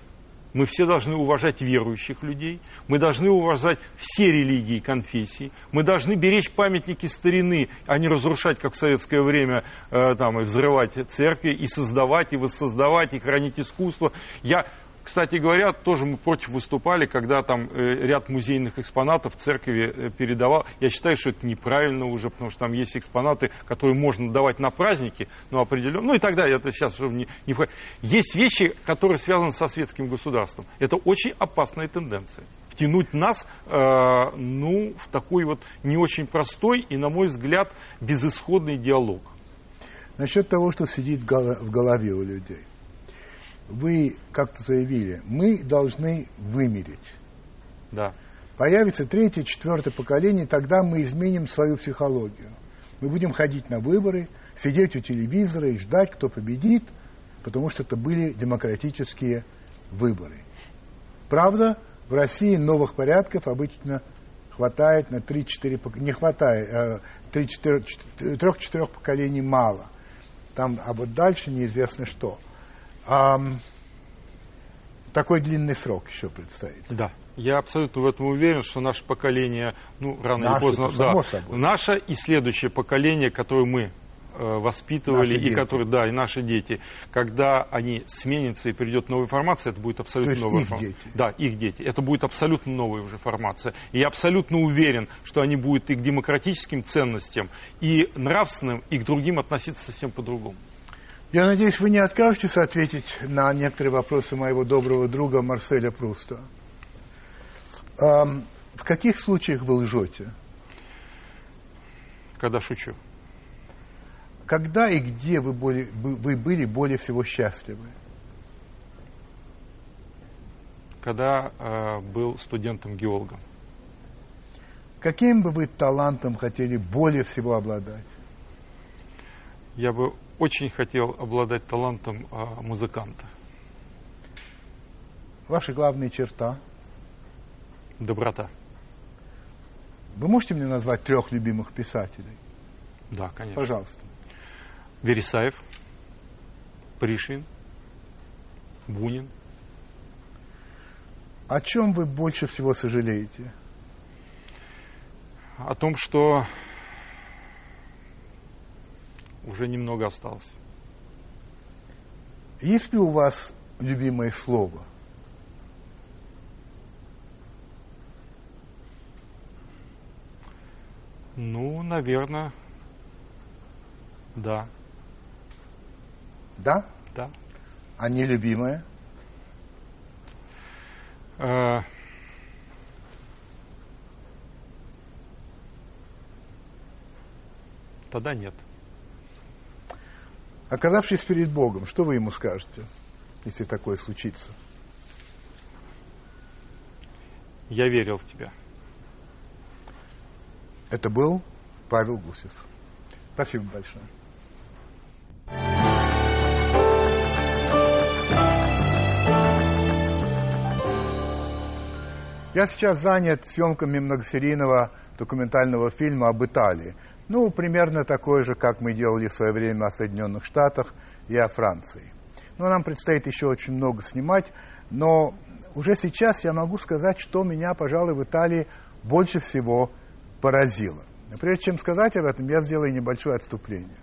мы все должны уважать верующих людей, мы должны уважать все религии и конфессии, мы должны беречь памятники старины, а не разрушать, как в советское время, э, там, и взрывать церкви, и создавать, и воссоздавать, и хранить искусство. Я кстати говоря, тоже мы против выступали, когда там э, ряд музейных экспонатов церкви э, передавал. Я считаю, что это неправильно уже, потому что там есть экспонаты, которые можно давать на праздники, но определенно, ну и так далее. Это сейчас уже не, не Есть вещи, которые связаны со светским государством. Это очень опасная тенденция. Втянуть нас, э, ну, в такой вот не очень простой и, на мой взгляд, безысходный диалог.
Насчет того, что сидит в голове у людей вы как-то заявили, мы должны вымереть.
Да.
Появится третье, четвертое поколение, тогда мы изменим свою психологию. Мы будем ходить на выборы, сидеть у телевизора и ждать, кто победит. потому что это были демократические выборы. Правда, в России новых порядков обычно хватает на 3-4 не хватает, 3-4, э, 3-4 поколений мало. Там, а вот дальше неизвестно что. А, такой длинный срок еще предстоит.
Да. Я абсолютно в этом уверен, что наше поколение, ну, рано наше, или поздно, да, собой. наше и следующее поколение, которое мы э, воспитывали, наши и которые, да, и наши дети, когда они сменятся и придет новая информация, это будет абсолютно новая
информация. Дети.
Да, их дети. Это будет абсолютно новая уже формация. И я абсолютно уверен, что они будут и к демократическим ценностям, и нравственным, и к другим относиться совсем по-другому.
Я надеюсь, вы не откажетесь ответить на некоторые вопросы моего доброго друга Марселя Пруста. В каких случаях вы лжете?
Когда шучу.
Когда и где вы, более, вы были более всего счастливы?
Когда э, был студентом-геологом.
Каким бы вы талантом хотели более всего обладать?
Я бы очень хотел обладать талантом э, музыканта.
Ваша главная черта?
Доброта.
Вы можете мне назвать трех любимых писателей?
Да, конечно.
Пожалуйста.
Вересаев, Пришвин, Бунин.
О чем вы больше всего сожалеете?
О том, что уже немного осталось.
Есть ли у вас любимое слово?
Ну, наверное, да.
Да?
Да.
А нелюбимое?
Э, тогда нет.
Оказавшись перед Богом, что вы ему скажете, если такое случится?
Я верил в тебя.
Это был Павел Гусев. Спасибо большое. Я сейчас занят съемками многосерийного документального фильма об Италии. Ну, примерно такой же, как мы делали в свое время о Соединенных Штатах и о Франции. Но нам предстоит еще очень много снимать, но уже сейчас я могу сказать, что меня, пожалуй, в Италии больше всего поразило. Но прежде чем сказать об этом, я сделаю небольшое отступление.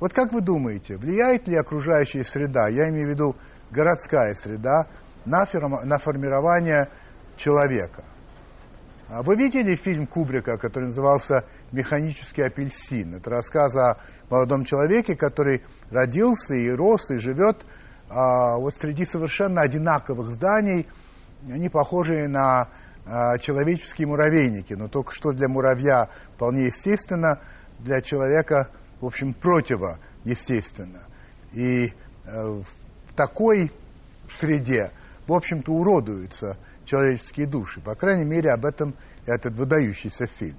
Вот как вы думаете, влияет ли окружающая среда, я имею в виду городская среда, на, фирма, на формирование человека? А вы видели фильм Кубрика, который назывался «Механический апельсин»? Это рассказ о молодом человеке, который родился и рос, и живет а, вот среди совершенно одинаковых зданий, они похожи на а, человеческие муравейники, но только что для муравья вполне естественно, для человека, в общем, противо естественно. И э, в такой среде, в общем-то, уродуются человеческие души. По крайней мере, об этом этот выдающийся фильм.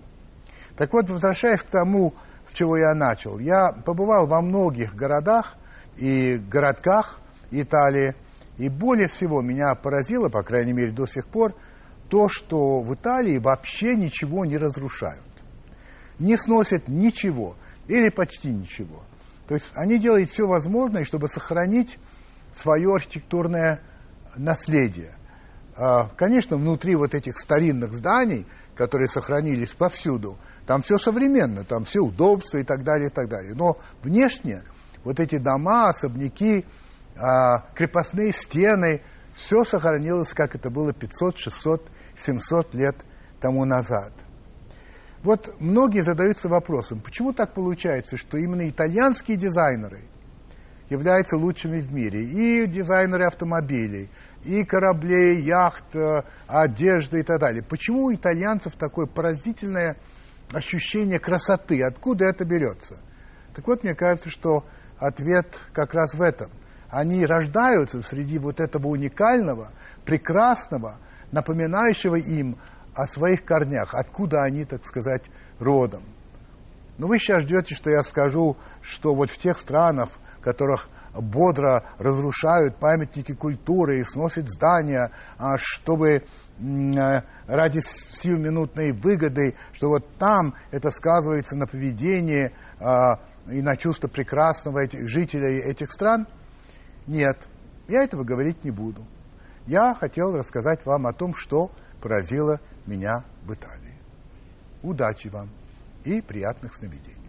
Так вот, возвращаясь к тому, с чего я начал, я побывал во многих городах и городках Италии, и более всего меня поразило, по крайней мере, до сих пор – то, что в Италии вообще ничего не разрушают. Не сносят ничего или почти ничего. То есть они делают все возможное, чтобы сохранить свое архитектурное наследие. А, конечно, внутри вот этих старинных зданий, которые сохранились повсюду, там все современно, там все удобства и так далее, и так далее. Но внешне вот эти дома, особняки, а, крепостные стены, все сохранилось, как это было 500, 600 700 лет тому назад. Вот многие задаются вопросом, почему так получается, что именно итальянские дизайнеры являются лучшими в мире, и дизайнеры автомобилей, и кораблей, яхт, э, одежды и так далее. Почему у итальянцев такое поразительное ощущение красоты? Откуда это берется? Так вот, мне кажется, что ответ как раз в этом. Они рождаются среди вот этого уникального, прекрасного, напоминающего им о своих корнях, откуда они, так сказать, родом. Но вы сейчас ждете, что я скажу, что вот в тех странах, в которых бодро разрушают памятники культуры и сносят здания, а чтобы э, ради сиюминутной выгоды, что вот там это сказывается на поведении а, и на чувство прекрасного этих, жителей этих стран? Нет, я этого говорить не буду. Я хотел рассказать вам о том, что поразило меня в Италии. Удачи вам и приятных сновидений.